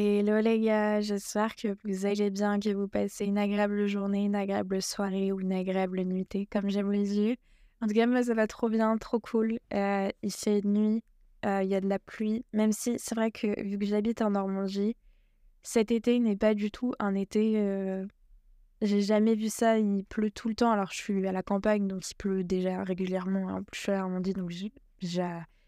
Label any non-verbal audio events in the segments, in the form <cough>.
Hello les gars, j'espère que vous allez bien, que vous passez une agréable journée, une agréable soirée ou une agréable nuitée, comme j'aime les yeux. En tout cas, moi, ça va trop bien, trop cool. Euh, il fait nuit, euh, il y a de la pluie, même si c'est vrai que vu que j'habite en Normandie, cet été n'est pas du tout un été. euh, J'ai jamais vu ça, il pleut tout le temps. Alors, je suis à la campagne, donc il pleut déjà régulièrement. hein. Je suis à Normandie, donc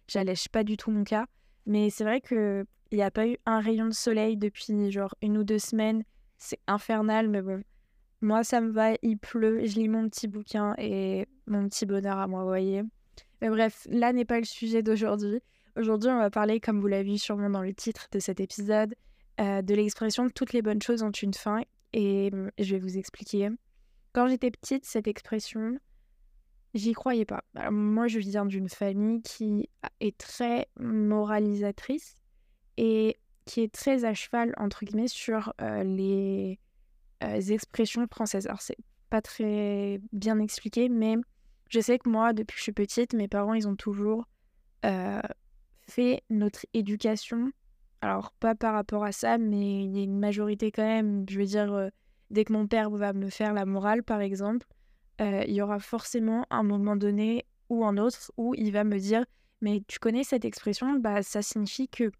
j'allège pas du tout mon cas. Mais c'est vrai que il n'y a pas eu un rayon de soleil depuis genre une ou deux semaines. C'est infernal, mais bon. Moi, ça me va, il pleut, je lis mon petit bouquin et mon petit bonheur à moi, vous voyez. Mais bref, là n'est pas le sujet d'aujourd'hui. Aujourd'hui, on va parler, comme vous l'avez sûrement dans le titre de cet épisode, euh, de l'expression toutes les bonnes choses ont une fin. Et hum, je vais vous expliquer. Quand j'étais petite, cette expression, j'y croyais pas. Moi, je viens d'une famille qui est très moralisatrice et qui est très à cheval, entre guillemets, sur euh, les euh, expressions françaises. Alors, c'est pas très bien expliqué, mais je sais que moi, depuis que je suis petite, mes parents, ils ont toujours euh, fait notre éducation. Alors, pas par rapport à ça, mais il y a une majorité quand même. Je veux dire, dès que mon père va me faire la morale, par exemple, il y aura forcément un moment donné ou un autre où il va me dire Mais tu connais cette expression? Bah, ça signifie que.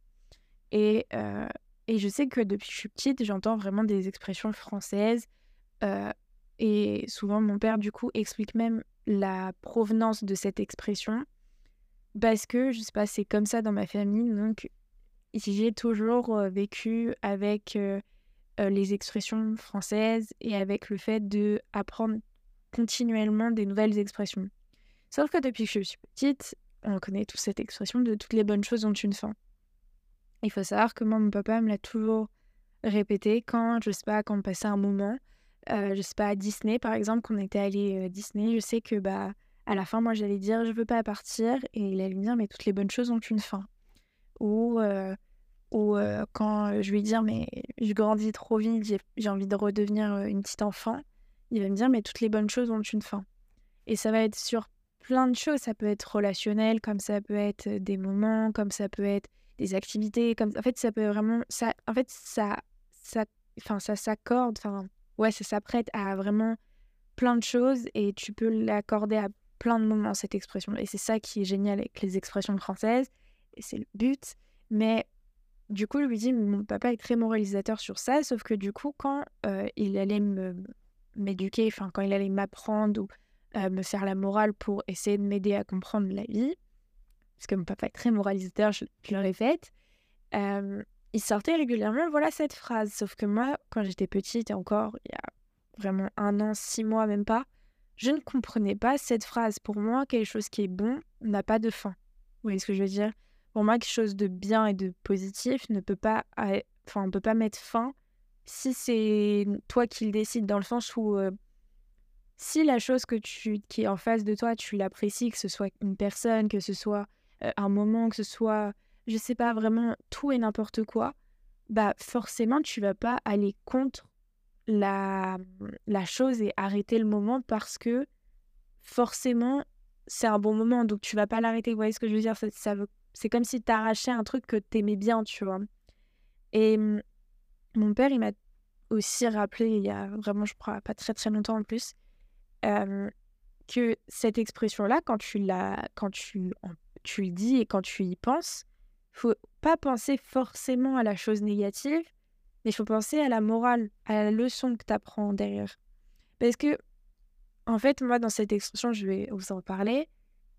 Et, euh, et je sais que depuis que je suis petite, j'entends vraiment des expressions françaises. euh, et souvent, mon père, du coup, explique même la provenance de cette expression. Parce que, je sais pas, c'est comme ça dans ma famille. Donc, j'ai toujours euh, vécu avec les expressions françaises et avec le fait de apprendre continuellement des nouvelles expressions. Sauf que depuis que je suis petite, on connaît tous cette expression de toutes les bonnes choses ont une fin. Il faut savoir que mon papa me l'a toujours répété quand, je sais pas, quand on passait un moment, euh, je sais pas, à Disney par exemple, qu'on était allé euh, Disney, je sais que bah à la fin, moi j'allais dire je veux pas partir et il allait me dire mais toutes les bonnes choses ont une fin. Ou euh, ou euh, quand je lui dire mais je grandis trop vite, j'ai envie de redevenir une petite enfant, il va me dire mais toutes les bonnes choses ont une fin. Et ça va être sur plein de choses, ça peut être relationnel, comme ça peut être des moments, comme ça peut être des activités, comme en fait ça peut vraiment ça en fait ça ça enfin ça s'accorde, enfin ouais, ça s'apprête à vraiment plein de choses et tu peux l'accorder à plein de moments cette expression. Et c'est ça qui est génial avec les expressions françaises et c'est le but. Mais du coup, je lui dis, mon papa est très moralisateur sur ça, sauf que du coup, quand euh, il allait m'éduquer, enfin, quand il allait m'apprendre ou euh, me faire la morale pour essayer de m'aider à comprendre la vie, parce que mon papa est très moralisateur, je, je le répète, euh, il sortait régulièrement, voilà cette phrase. Sauf que moi, quand j'étais petite et encore, il y a vraiment un an, six mois, même pas, je ne comprenais pas cette phrase. Pour moi, quelque chose qui est bon n'a pas de fin. Vous voyez ce que je veux dire? Pour moi, quelque chose de bien et de positif ne peut pas, enfin, on peut pas mettre fin si c'est toi qui le décides, dans le sens où euh, si la chose que tu, qui est en face de toi, tu l'apprécies, que ce soit une personne, que ce soit euh, un moment, que ce soit, je sais pas, vraiment tout et n'importe quoi, bah forcément, tu vas pas aller contre la, la chose et arrêter le moment parce que forcément, c'est un bon moment, donc tu vas pas l'arrêter. Vous voyez ce que je veux dire? Ça, ça C'est comme si tu arrachais un truc que t'aimais bien, tu vois. Et hum, mon père, il m'a aussi rappelé, il y a vraiment, je crois, pas très très longtemps en plus, euh, que cette expression-là, quand tu la, quand tu, en- tu le dis et quand tu y penses, faut pas penser forcément à la chose négative, mais il faut penser à la morale, à la leçon que tu apprends derrière. Parce que, en fait, moi, dans cette expression, je vais vous en parler.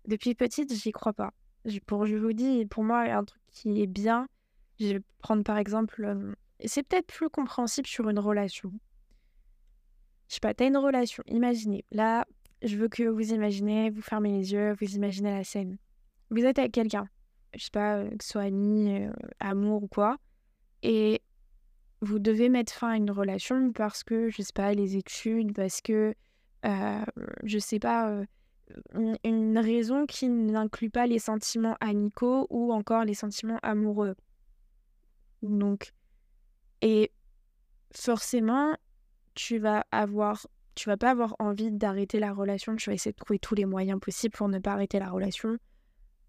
Depuis petite, j'y crois pas. Je, pour, je vous dis, pour moi, un truc qui est bien, je vais prendre par exemple, euh, c'est peut-être plus compréhensible sur une relation. Je sais pas, t'as une relation, imaginez. Là, je veux que vous imaginez, vous fermez les yeux, vous imaginez la scène. Vous êtes avec quelqu'un, je sais pas, euh, que ce soit ami, euh, amour ou quoi, et vous devez mettre fin à une relation parce que, je sais pas, les études, parce que, euh, je sais pas, euh, une, une raison qui n'inclut pas les sentiments amicaux ou encore les sentiments amoureux. Donc, et forcément, tu vas avoir, tu vas pas avoir envie d'arrêter la relation, tu vas essayer de trouver tous les moyens possibles pour ne pas arrêter la relation.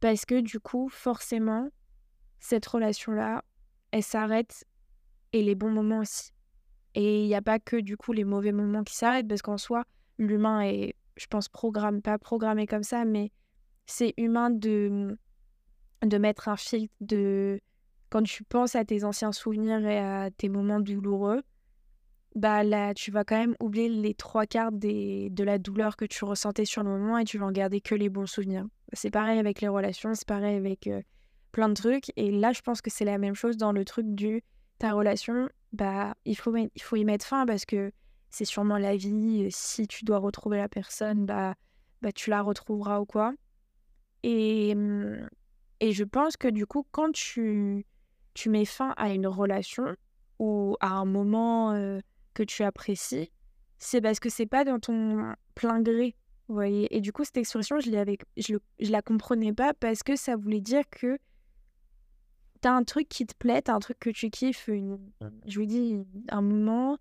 Parce que du coup, forcément, cette relation-là, elle s'arrête et les bons moments aussi. Et il n'y a pas que du coup les mauvais moments qui s'arrêtent, parce qu'en soi, l'humain est, je pense, programme, pas programmé comme ça, mais c'est humain de, de mettre un filtre de... Quand tu penses à tes anciens souvenirs et à tes moments douloureux, bah là, tu vas quand même oublier les trois quarts des, de la douleur que tu ressentais sur le moment et tu vas en garder que les bons souvenirs. C'est pareil avec les relations, c'est pareil avec plein de trucs. Et là, je pense que c'est la même chose dans le truc du ta relation, bah il faut, il faut y mettre fin parce que c'est sûrement la vie. Si tu dois retrouver la personne, bah, bah tu la retrouveras ou quoi. Et, et je pense que du coup, quand tu, tu mets fin à une relation ou à un moment que tu apprécies, c'est parce que c'est pas dans ton plein gré. Vous voyez Et du coup, cette expression, je, avec, je, je la comprenais pas parce que ça voulait dire que t'as un truc qui te plaît, t'as un truc que tu kiffes, une, je vous dis, un moment,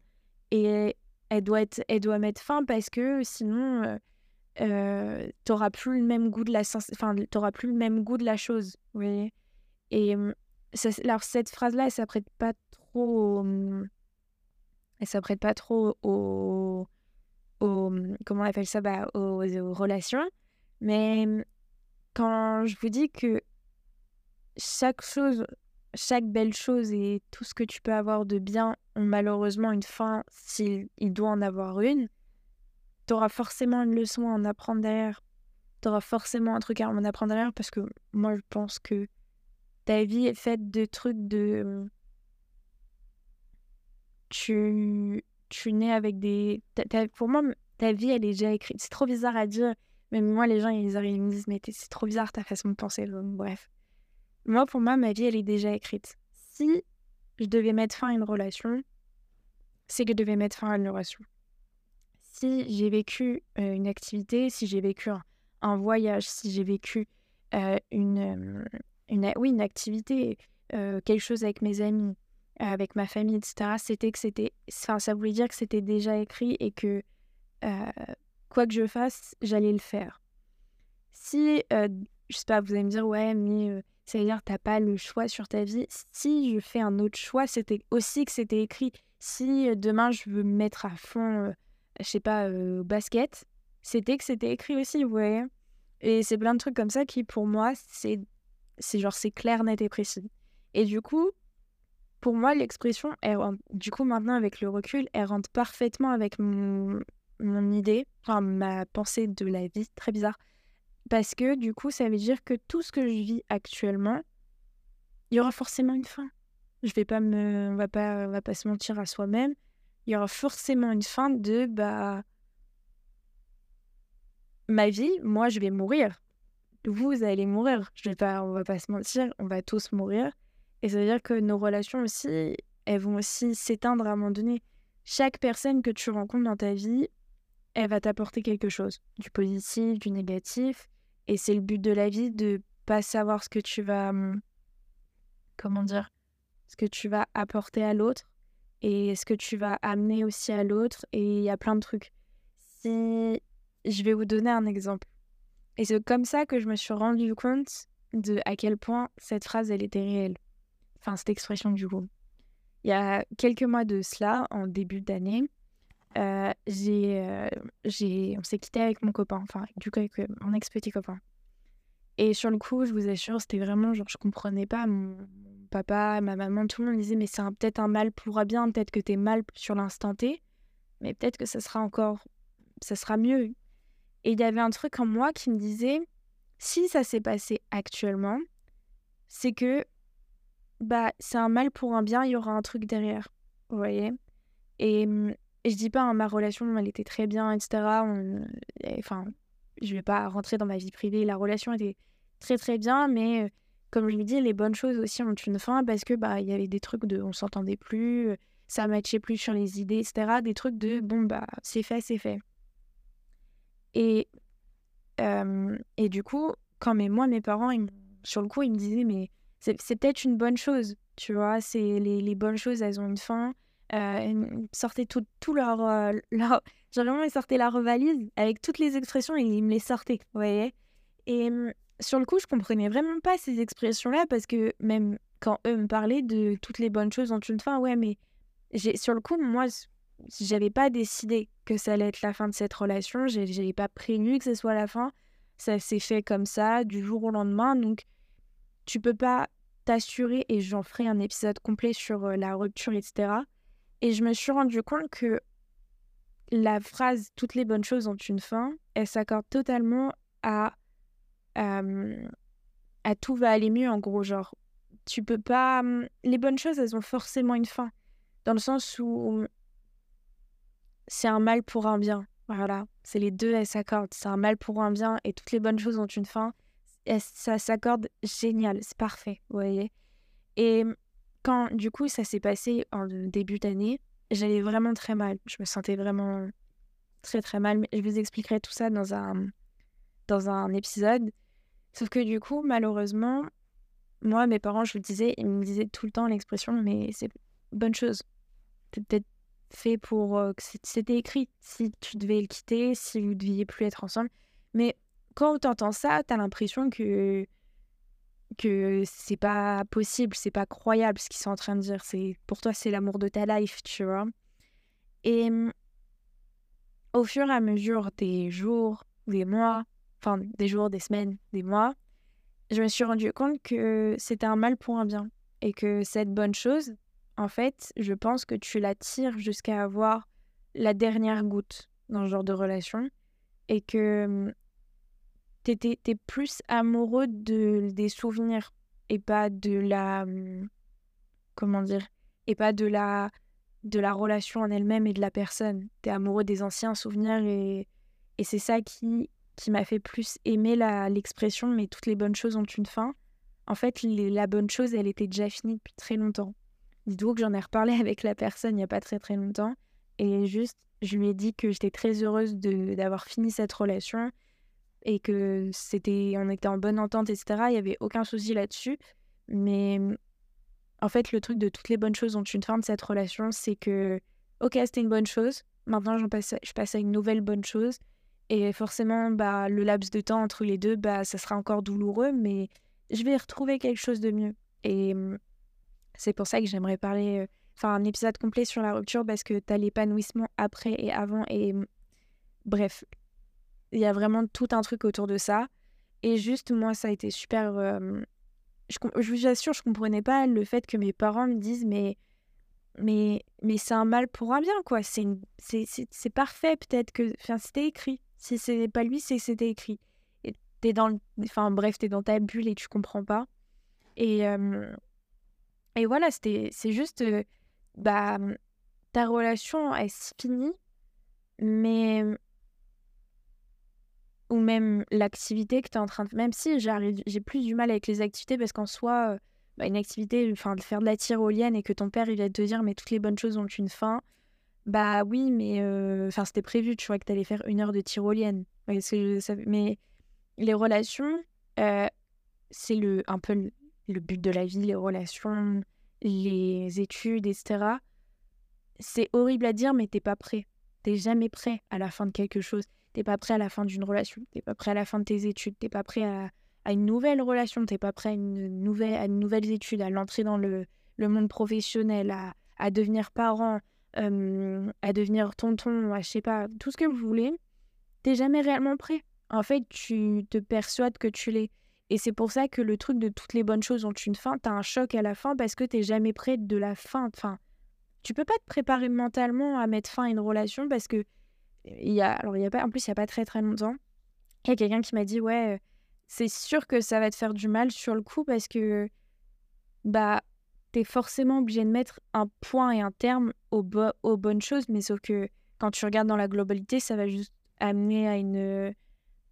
et elle doit, être, elle doit mettre fin parce que sinon, euh, euh t'auras plus le même goût de la enfin, t'auras plus le même goût de la chose, vous voyez. Et ça, alors cette phrase-là, elle s'apprête pas trop, elle s'apprête pas trop au, au, comment on appelle ça, bah, aux, aux relations, mais quand je vous dis que chaque chose, chaque belle chose et tout ce que tu peux avoir de bien ont malheureusement une fin s'il doit en avoir une. Tu auras forcément une leçon à en apprendre derrière. Tu auras forcément un truc à en apprendre derrière parce que moi, je pense que ta vie est faite de trucs de. Tu, tu nais avec des. Pour moi, ta vie, elle est déjà écrite. C'est trop bizarre à dire. Même moi, les gens, ils ils me disent, mais c'est trop bizarre ta façon de penser. Bref. Moi, pour moi, ma vie, elle est déjà écrite. Si je devais mettre fin à une relation, c'est que je devais mettre fin à une relation. Si j'ai vécu euh, une activité, si j'ai vécu un, voyage, si j'ai vécu euh, une, euh, une, oui, une activité, quelque chose avec mes amis, avec ma famille, etc., c'était que c'était, enfin, ça voulait dire que c'était déjà écrit et que quoi que je fasse, j'allais le faire. Si, je sais pas, vous allez me dire, ouais, mais c'est-à-dire, t'as pas le choix sur ta vie. Si je fais un autre choix, c'était aussi que c'était écrit. Si euh, demain je veux me mettre à fond, euh, je sais pas, euh, basket, c'était que c'était écrit aussi, voyez. Et c'est plein de trucs comme ça qui, pour moi, c'est genre, c'est clair, net et précis. Et du coup, pour moi, l'expression, du coup, maintenant, avec le recul, elle rentre parfaitement avec mon, idée, enfin, ma pensée de la vie, très bizarre. Parce que du coup, ça veut dire que tout ce que je vis actuellement, il y aura forcément une fin. Je vais pas me, on va pas, on va pas se mentir à soi-même. Il y aura forcément une fin de bah ma vie. Moi, je vais mourir. Vous allez mourir. Je vais pas, on va pas se mentir. On va tous mourir. Et ça veut dire que nos relations aussi, elles vont aussi s'éteindre à un moment donné. Chaque personne que tu rencontres dans ta vie, elle va t'apporter quelque chose, du positif, du négatif. Et c'est le but de la vie de pas savoir ce que tu vas. Hum, comment dire Ce que tu vas apporter à l'autre et ce que tu vas amener aussi à l'autre. Et il y a plein de trucs. Si. Je vais vous donner un exemple. Et c'est comme ça que je me suis rendu compte de à quel point cette phrase, elle était réelle. Enfin, cette expression du coup. Il y a quelques mois de cela, en début d'année, euh, euh, j'ai, on s'est quitté avec mon copain, enfin, du coup, avec euh, mon ex-petit copain. Et sur le coup, je vous assure, c'était vraiment genre, je comprenais pas. Mon, papa, ma maman, tout le monde disait, mais c'est peut-être un mal pour bien, peut-être que t'es mal sur l'instant T, mais peut-être que ça sera encore, ça sera mieux. Et il y avait un truc en moi qui me disait, si ça s'est passé actuellement, c'est que, bah, c'est un mal pour un bien, il y aura un truc derrière. Vous voyez Et hum, et je dis pas, hein, ma relation, elle était très bien, etc. Enfin, je vais pas rentrer dans ma vie privée. La relation était très très bien, mais comme je lui dis, les bonnes choses aussi ont une fin parce que bah il y avait des trucs de, on s'entendait plus, ça matchait plus sur les idées, etc. Des trucs de bon bah c'est fait, c'est fait. Et et du coup, quand mes, moi mes parents, sur le coup, ils me disaient mais c'est peut-être une bonne chose, tu vois, c'est les, les bonnes choses, elles ont une fin euh, sortaient tout, tout leur, euh, <laughs> leur... Genre ils sortaient la revalise avec toutes les expressions et ils me les sortaient, vous voyez Et sur le coup, je comprenais vraiment pas ces expressions-là parce que même quand eux me parlaient de toutes les bonnes choses dont une fin, ouais, mais j'ai sur le coup, moi, j'avais pas décidé que ça allait être la fin de cette relation. J'ai pas prévu que ce soit la fin. Ça s'est fait comme ça, du jour au lendemain. Donc, tu peux pas t'assurer, et j'en ferai un épisode complet sur la rupture, etc. Et je me suis rendu compte que la phrase toutes les bonnes choses ont une fin, elle s'accorde totalement à, à tout va aller mieux en gros genre. Tu peux pas les bonnes choses elles ont forcément une fin dans le sens où c'est un mal pour un bien voilà. C'est les deux elles s'accordent. C'est un mal pour un bien et toutes les bonnes choses ont une fin ça s'accorde génial c'est parfait vous voyez et quand du coup ça s'est passé en début d'année j'allais vraiment très mal. Je me sentais vraiment très très mal. Mais je vous expliquerai tout ça dans un, dans un épisode. Sauf que du coup, malheureusement, moi, mes parents, je vous le disais, ils me disaient tout le temps l'expression, mais c'est bonne chose. C'est peut-être fait pour euh, c'était écrit si tu devais le quitter, si vous deviez plus être ensemble. Mais quand tu entends ça, tu as l'impression que que c'est pas possible, c'est pas croyable ce qu'ils sont en train de dire. C'est pour toi c'est l'amour de ta life, tu vois. Et mmh, au fur et à mesure des jours, des mois, enfin des jours, des semaines, des mois, je me suis rendu compte que c'était un mal pour un bien et que cette bonne chose, en fait, je pense que tu la tires jusqu'à avoir la dernière goutte dans ce genre de relation et que mmh, t'es, plus amoureux de, des souvenirs et pas de la. Hum, comment dire Et pas de la, de la relation en elle-même et de la personne. T'es amoureux des anciens souvenirs et, et c'est ça qui, qui m'a fait plus aimer l'expression mais toutes les bonnes choses ont une fin. En fait, la bonne chose, elle était déjà finie depuis très longtemps. Dites-vous que j'en ai reparlé avec la personne il n'y a pas très très longtemps. Et juste, je lui ai dit que j'étais très heureuse d'avoir fini cette relation et que c'était on était en bonne entente, etc. Il y avait aucun souci là-dessus. Mais en fait, le truc de toutes les bonnes choses dont une fin de cette relation, c'est que, ok, c'était une bonne chose. Maintenant, je passe à une nouvelle bonne chose. Et forcément, bah, le laps de temps entre les deux, bah, ça sera encore douloureux, mais je vais retrouver quelque chose de mieux. Et c'est pour ça que j'aimerais parler, enfin, un épisode complet sur la rupture parce que tu as l'épanouissement après et avant. Et bref, il y a vraiment tout un truc autour de ça. Et juste, moi, ça a été super. je, je vous assure, je comprenais pas le fait que mes parents me disent, mais, mais, mais c'est un mal pour un bien, quoi. C'est, parfait, peut-être que. Enfin, c'était écrit. Si c'est pas lui, c'est c'était écrit. Et t'es dans. Enfin, bref, t'es dans ta bulle et tu comprends pas. Et, et voilà, c'était, c'est juste. bah, ta relation, elle se finit, mais ou même l'activité que tu es en train de même si j'ai plus du mal avec les activités parce qu'en soi bah, une activité enfin de faire de la tyrolienne et que ton père il va te dire mais toutes les bonnes choses ont une fin bah oui mais enfin c'était prévu tu vois que tu allais faire une heure de tyrolienne. Mais les relations c'est le un peu le, but de la vie les relations les études etc c'est horrible à dire mais t'es pas prêt. T'es jamais prêt à la fin de quelque chose t'es pas prêt à la fin d'une relation, t'es pas prêt à la fin de tes études, t'es pas prêt à, une nouvelle relation, t'es pas prêt à une nouvelle, à une nouvelle étude, à l'entrée dans le, monde professionnel, à, devenir parent, à devenir tonton, à je sais pas, tout ce que vous voulez, t'es jamais réellement prêt. En fait, tu te persuades que tu l'es. Et c'est pour ça que le truc de toutes les bonnes choses ont une fin, t'as un choc à la fin parce que t'es jamais prêt de la fin. Enfin, tu peux pas te préparer mentalement à mettre fin à une relation parce que il y a, alors il y a pas, en plus il y a pas très très longtemps, il y a quelqu'un qui m'a dit ouais, c'est sûr que ça va te faire du mal sur le coup parce que bah t'es forcément obligé de mettre un point et un terme aux, bonnes choses, mais sauf que quand tu regardes dans la globalité, ça va juste amener à une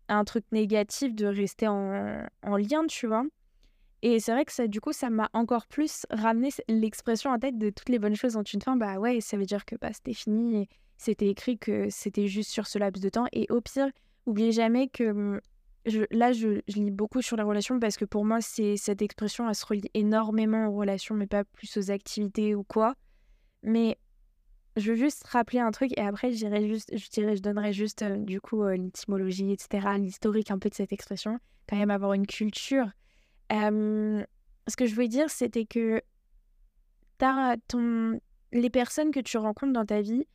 un truc négatif de rester en, en lien, tu vois. Et c'est vrai que ça, du coup, ça m'a encore plus ramené l'expression en tête de toutes les bonnes choses ont une fin. Bah ouais, ça veut dire que bah, c'était fini. C'était écrit que c'était juste sur ce laps de temps. Et au pire, oubliez jamais que mmh, là, je, lis beaucoup sur les relations parce que pour moi, c'est cette expression, elle se relie énormément aux relations, mais pas plus aux activités ou quoi. Mais je veux juste rappeler un truc et après, juste, je dirais, je donnerai juste euh, du coup euh, l'étymologie, etc., l'historique un peu de cette expression. Quand même avoir une culture. ce que je voulais dire, c'était que ton... les personnes que tu rencontres dans ta vie,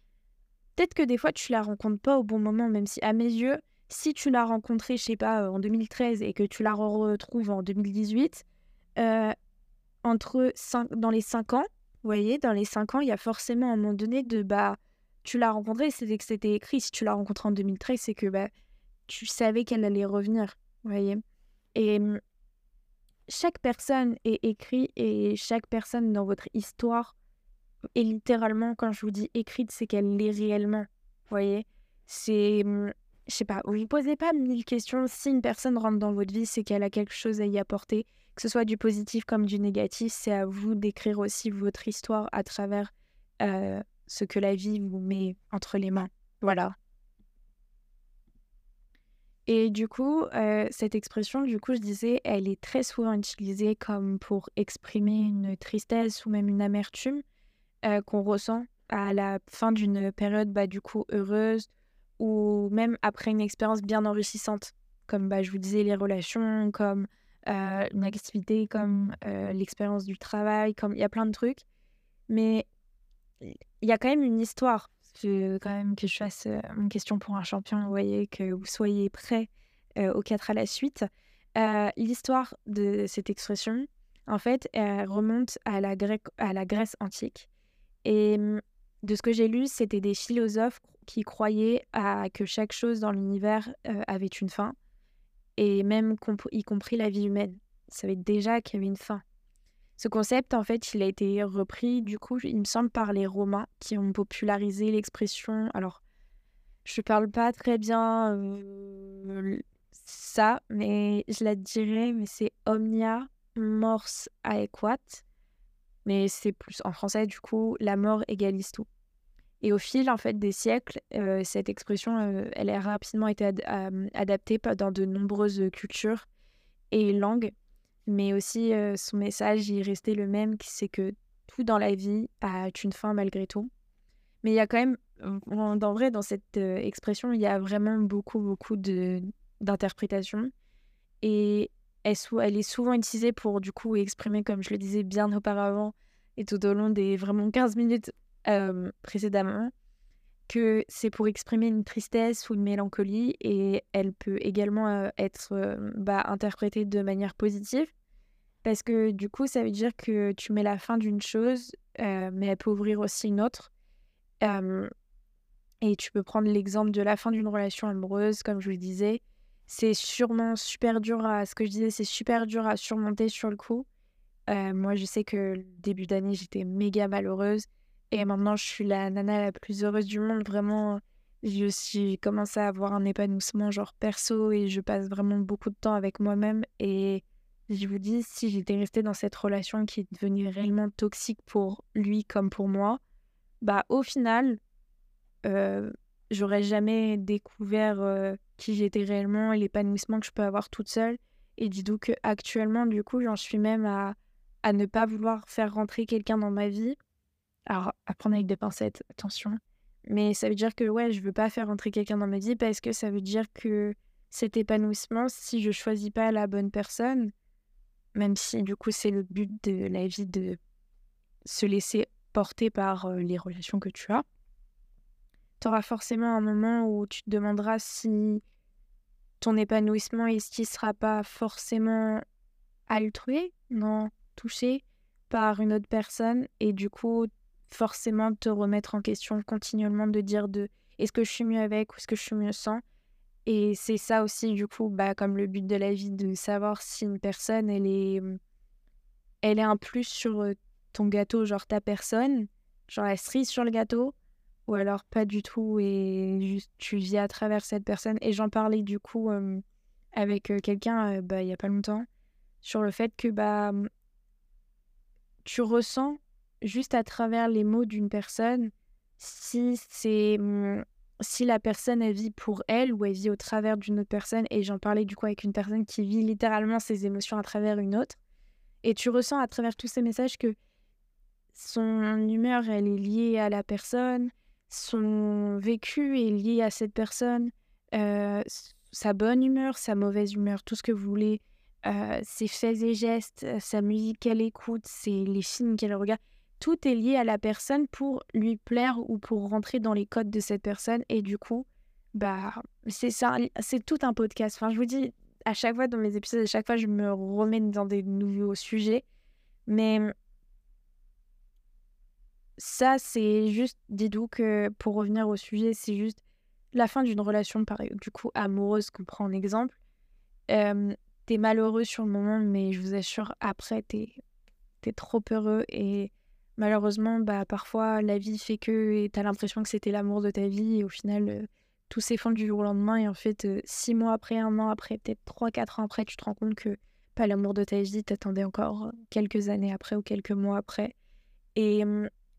peut-être que des fois, tu la rencontres pas au bon moment, même si, à mes yeux, si tu l'as rencontrée, je sais pas, en 2013 et que tu la retrouves en 2018, euh, entre dans les 5 ans, vous voyez, dans les 5 ans, il y a forcément un moment donné de bah, tu l'as rencontrée, c'était que c'était écrit. Si tu l'as rencontrée en 2013, c'est que bah, tu savais qu'elle allait revenir, vous voyez. Et mmh, chaque personne est écrite et chaque personne dans votre histoire est littéralement, quand je vous dis écrite, c'est qu'elle l'est réellement, vous voyez. C'est, mmh, je sais pas, vous ne posez pas mille questions. Si une personne rentre dans votre vie, c'est qu'elle a quelque chose à y apporter que ce soit du positif comme du négatif, c'est à vous d'écrire aussi votre histoire à travers euh, ce que la vie vous met entre les mains. Voilà. Et du coup, euh, cette expression, du coup, je disais, elle est très souvent utilisée comme pour exprimer une tristesse ou même une amertume euh, qu'on ressent à la fin d'une période, bah, du coup, heureuse ou même après une expérience bien enrichissante, comme bah, je vous disais, les relations, comme euh, une activité comme euh, l'expérience du travail, comme il y a plein de trucs. Mais il y a quand même une histoire. Je quand même que je fasse euh, une question pour un champion, voyez, que vous soyez prêts aux quatre à la suite. L'histoire de cette expression, en fait, elle remonte à la Grèce antique. Et de ce que j'ai lu, c'était des philosophes qui croyaient à que chaque chose dans l'univers avait une fin et même y compris la vie humaine. Ça savait déjà qu'il y avait une fin. Ce concept, en fait, il a été repris, du coup, il me semble, par les Romains qui ont popularisé l'expression. Alors, je parle pas très bien ça, mais je la dirais, mais c'est omnia mors aequat. Mais c'est plus en français, du coup, la mort égalise tout. Et au fil en fait des siècles, euh, cette expression, euh, elle a rapidement été adaptée dans de nombreuses cultures et langues, mais aussi euh, son message est resté le même, c'est que tout dans la vie a une fin malgré tout. Mais il y a quand même, en, vrai, dans cette expression, il y a vraiment beaucoup, beaucoup d'interprétations. Et elle, elle, est souvent utilisée pour, du coup, exprimer, comme je le disais bien auparavant, et tout au long des vraiment 15 minutes précédemment que c'est pour exprimer une tristesse ou une mélancolie et elle peut également être bah, interprétée de manière positive parce que du coup ça veut dire que tu mets la fin d'une chose mais elle peut ouvrir aussi une autre et tu peux prendre l'exemple de la fin d'une relation amoureuse comme je vous le disais. C'est sûrement super dur à ce que je disais c'est super dur à surmonter sur le coup moi je sais que début d'année j'étais méga malheureuse et maintenant, je suis la nana la plus heureuse du monde. Vraiment, j'ai aussi commencé à avoir un épanouissement genre perso et je passe vraiment beaucoup de temps avec moi-même. Et je vous dis, si j'étais restée dans cette relation qui est devenue réellement toxique pour lui comme pour moi, bah au final, euh, j'aurais jamais découvert euh, qui j'étais réellement et l'épanouissement que je peux avoir toute seule. Et dis-donc que actuellement, du coup, j'en suis même à, à ne pas vouloir faire rentrer quelqu'un dans ma vie. Alors, à prendre avec des pincettes, attention. Mais ça veut dire que, ouais, je veux pas faire entrer quelqu'un dans ma vie parce que ça veut dire que cet épanouissement, si je choisis pas la bonne personne, même si du coup c'est le but de la vie de se laisser porter par euh, les relations que tu as, tu auras forcément un moment où tu te demanderas si ton épanouissement est-ce qu'il sera pas forcément altrué, non, touché par une autre personne et du coup forcément te remettre en question continuellement, de dire de est-ce que je suis mieux avec ou est-ce que je suis mieux sans? Et c'est ça aussi, du coup, bah, comme le but de la vie, de savoir si une personne, elle est, mmh, elle est un plus sur ton gâteau, genre ta personne, genre la cerise sur le gâteau, ou alors pas du tout et juste tu vis à travers cette personne. Et j'en parlais du coup avec quelqu'un bah, il y a pas longtemps sur le fait que bah, mmh, tu ressens juste à travers les mots d'une personne, si c'est mmh, si la personne vit pour elle ou elle vit au travers d'une autre personne et j'en parlais du coup avec une personne qui vit littéralement ses émotions à travers une autre et tu ressens à travers tous ces messages que son humeur elle est liée à la personne son vécu est lié à cette personne euh, sa bonne humeur sa mauvaise humeur tout ce que vous voulez ses faits et gestes, sa musique qu'elle écoute, c'est les films qu'elle regarde. Tout est lié à la personne pour lui plaire ou pour rentrer dans les codes de cette personne. Et du coup, bah, c'est ça, c'est tout un podcast. Enfin, je vous dis, à chaque fois dans mes épisodes, à chaque fois, je me remets dans des nouveaux sujets. Mais ça, c'est juste, dis-nous que pour revenir au sujet, c'est juste la fin d'une relation, du coup, amoureuse, qu'on prend en exemple. T'es malheureux sur le moment, mais je vous assure, après, t'es es trop heureux. Et malheureusement, bah, parfois, la vie fait que t'as l'impression que c'était l'amour de ta vie. Et au final, tout s'effondre du jour au lendemain. Et en fait, six mois après, un an après, peut-être trois, quatre ans après, tu te rends compte que pas l'amour de ta vie, t'attendais encore quelques années après ou quelques mois après. Et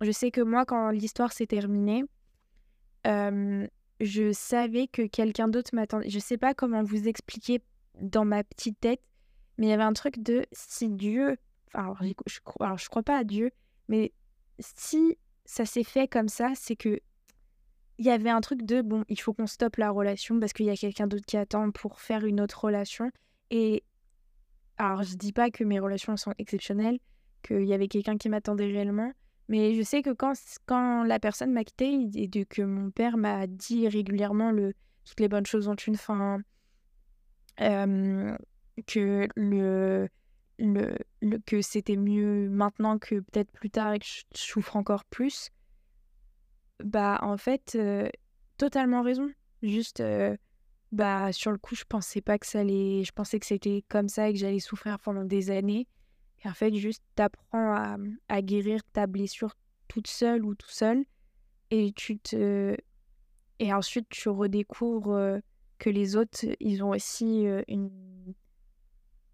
je sais que moi, quand l'histoire s'est terminée, je savais que quelqu'un d'autre m'attendait. Je sais pas comment vous expliquer dans ma petite tête, mais il y avait un truc de si Dieu, alors, je, alors je crois pas à Dieu, mais si ça s'est fait comme ça, c'est que il y avait un truc de bon, il faut qu'on stoppe la relation parce qu'il y a quelqu'un d'autre qui attend pour faire une autre relation. Et alors, je dis pas que mes relations sont exceptionnelles, qu'il y avait quelqu'un qui m'attendait réellement, mais je sais que quand, quand la personne m'a quitté et que mon père m'a dit régulièrement le, toutes les bonnes choses ont une fin, que le, le, que c'était mieux maintenant que peut-être plus tard et que je souffre encore plus, bah en fait, totalement raison. Juste, bah sur le coup, je pensais pas que ça allait. Je pensais que c'était comme ça et que j'allais souffrir pendant des années. Et en fait, juste, t'apprends à, à guérir ta blessure toute seule ou tout seul. Et tu te. Et ensuite, tu redécouvres que les autres, ils ont aussi une,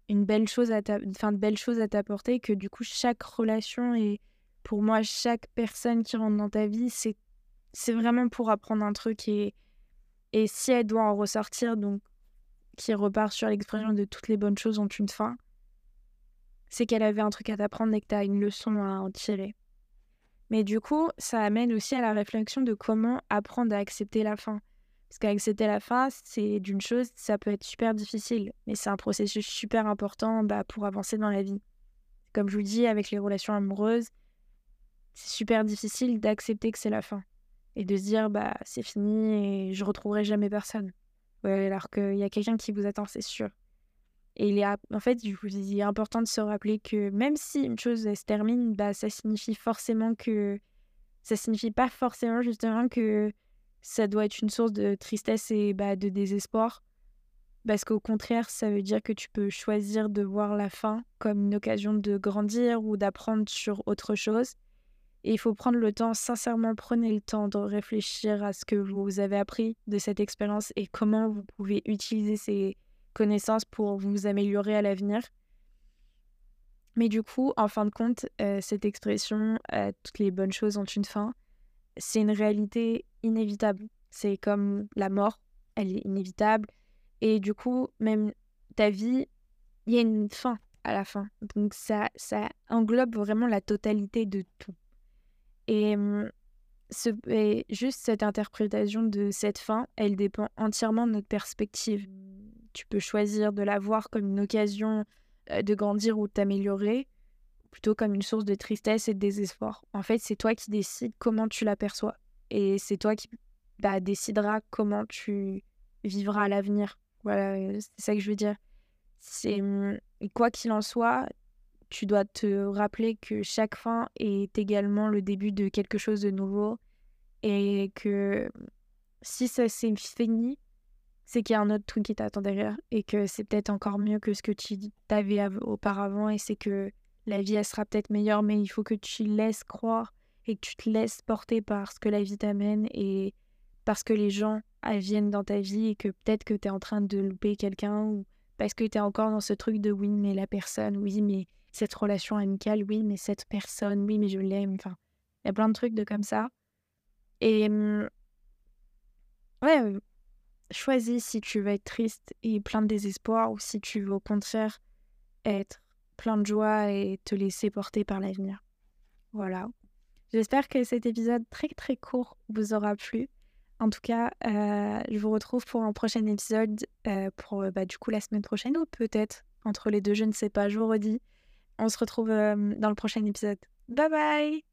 une belle chose à enfin, de belles choses à t'apporter. Que du coup, chaque relation et pour moi, chaque personne qui rentre dans ta vie, c'est c'est vraiment pour apprendre un truc et, et si elle doit en ressortir, donc qui repart sur l'expression de toutes les bonnes choses ont une fin, c'est qu'elle avait un truc à t'apprendre et que tu as une leçon à en tirer. Mais du coup, ça amène aussi à la réflexion de comment apprendre à accepter la fin. Parce qu'accepter la fin, c'est d'une chose, ça peut être super difficile, mais c'est un processus super important bah, pour avancer dans la vie. Comme je vous dis, avec les relations amoureuses, c'est super difficile d'accepter que c'est la fin et de se dire bah c'est fini et je retrouverai jamais personne. Alors qu'il y a quelqu'un qui vous attend, c'est sûr. Et il est en fait, il est important de se rappeler que même si une chose se termine, bah ça signifie forcément que ça signifie pas forcément justement que ça doit être une source de tristesse et bah, de désespoir. Parce qu'au contraire, ça veut dire que tu peux choisir de voir la fin comme une occasion de grandir ou d'apprendre sur autre chose. Et il faut prendre le temps, sincèrement, prenez le temps de réfléchir à ce que vous avez appris de cette expérience et comment vous pouvez utiliser ces connaissances pour vous améliorer à l'avenir. Mais du coup, en fin de compte, euh, cette expression euh, toutes les bonnes choses ont une fin, c'est une réalité inévitable. C'est comme la mort, elle est inévitable. Et du coup, même ta vie, il y a une fin à la fin. Donc ça, ça englobe vraiment la totalité de tout. Et, ce, juste cette interprétation de cette fin, elle dépend entièrement de notre perspective. Tu peux choisir de la voir comme une occasion de grandir ou de t'améliorer, plutôt comme une source de tristesse et de désespoir. En fait, c'est toi qui décides comment tu l'aperçois. Et c'est toi qui bah, décideras comment tu vivras à l'avenir. Voilà, c'est ça que je veux dire. C'est quoi qu'il en soit, tu dois te rappeler que chaque fin est également le début de quelque chose de nouveau et que si ça s'est fini, c'est qu'il y a un autre truc qui t'attend derrière et que c'est peut-être encore mieux que ce que tu avais auparavant et c'est que la vie elle sera peut-être meilleure mais il faut que tu laisses croire et que tu te laisses porter par ce que la vie t'amène et parce que les gens viennent dans ta vie et que peut-être que tu es en train de louper quelqu'un ou parce que tu es encore dans ce truc de oui mais la personne, oui mais cette relation amicale, oui, mais cette personne, oui, mais je l'aime. Enfin, il y a plein de trucs de comme ça. Et mmh, ouais, choisis si tu veux être triste et plein de désespoir ou si tu veux au contraire être plein de joie et te laisser porter par l'avenir. Voilà. J'espère que cet épisode très très court vous aura plu. En tout cas, euh, je vous retrouve pour un prochain épisode pour bah, du coup la semaine prochaine ou peut-être entre les deux, je ne sais pas, je vous redis. On se retrouve dans le prochain épisode. Bye bye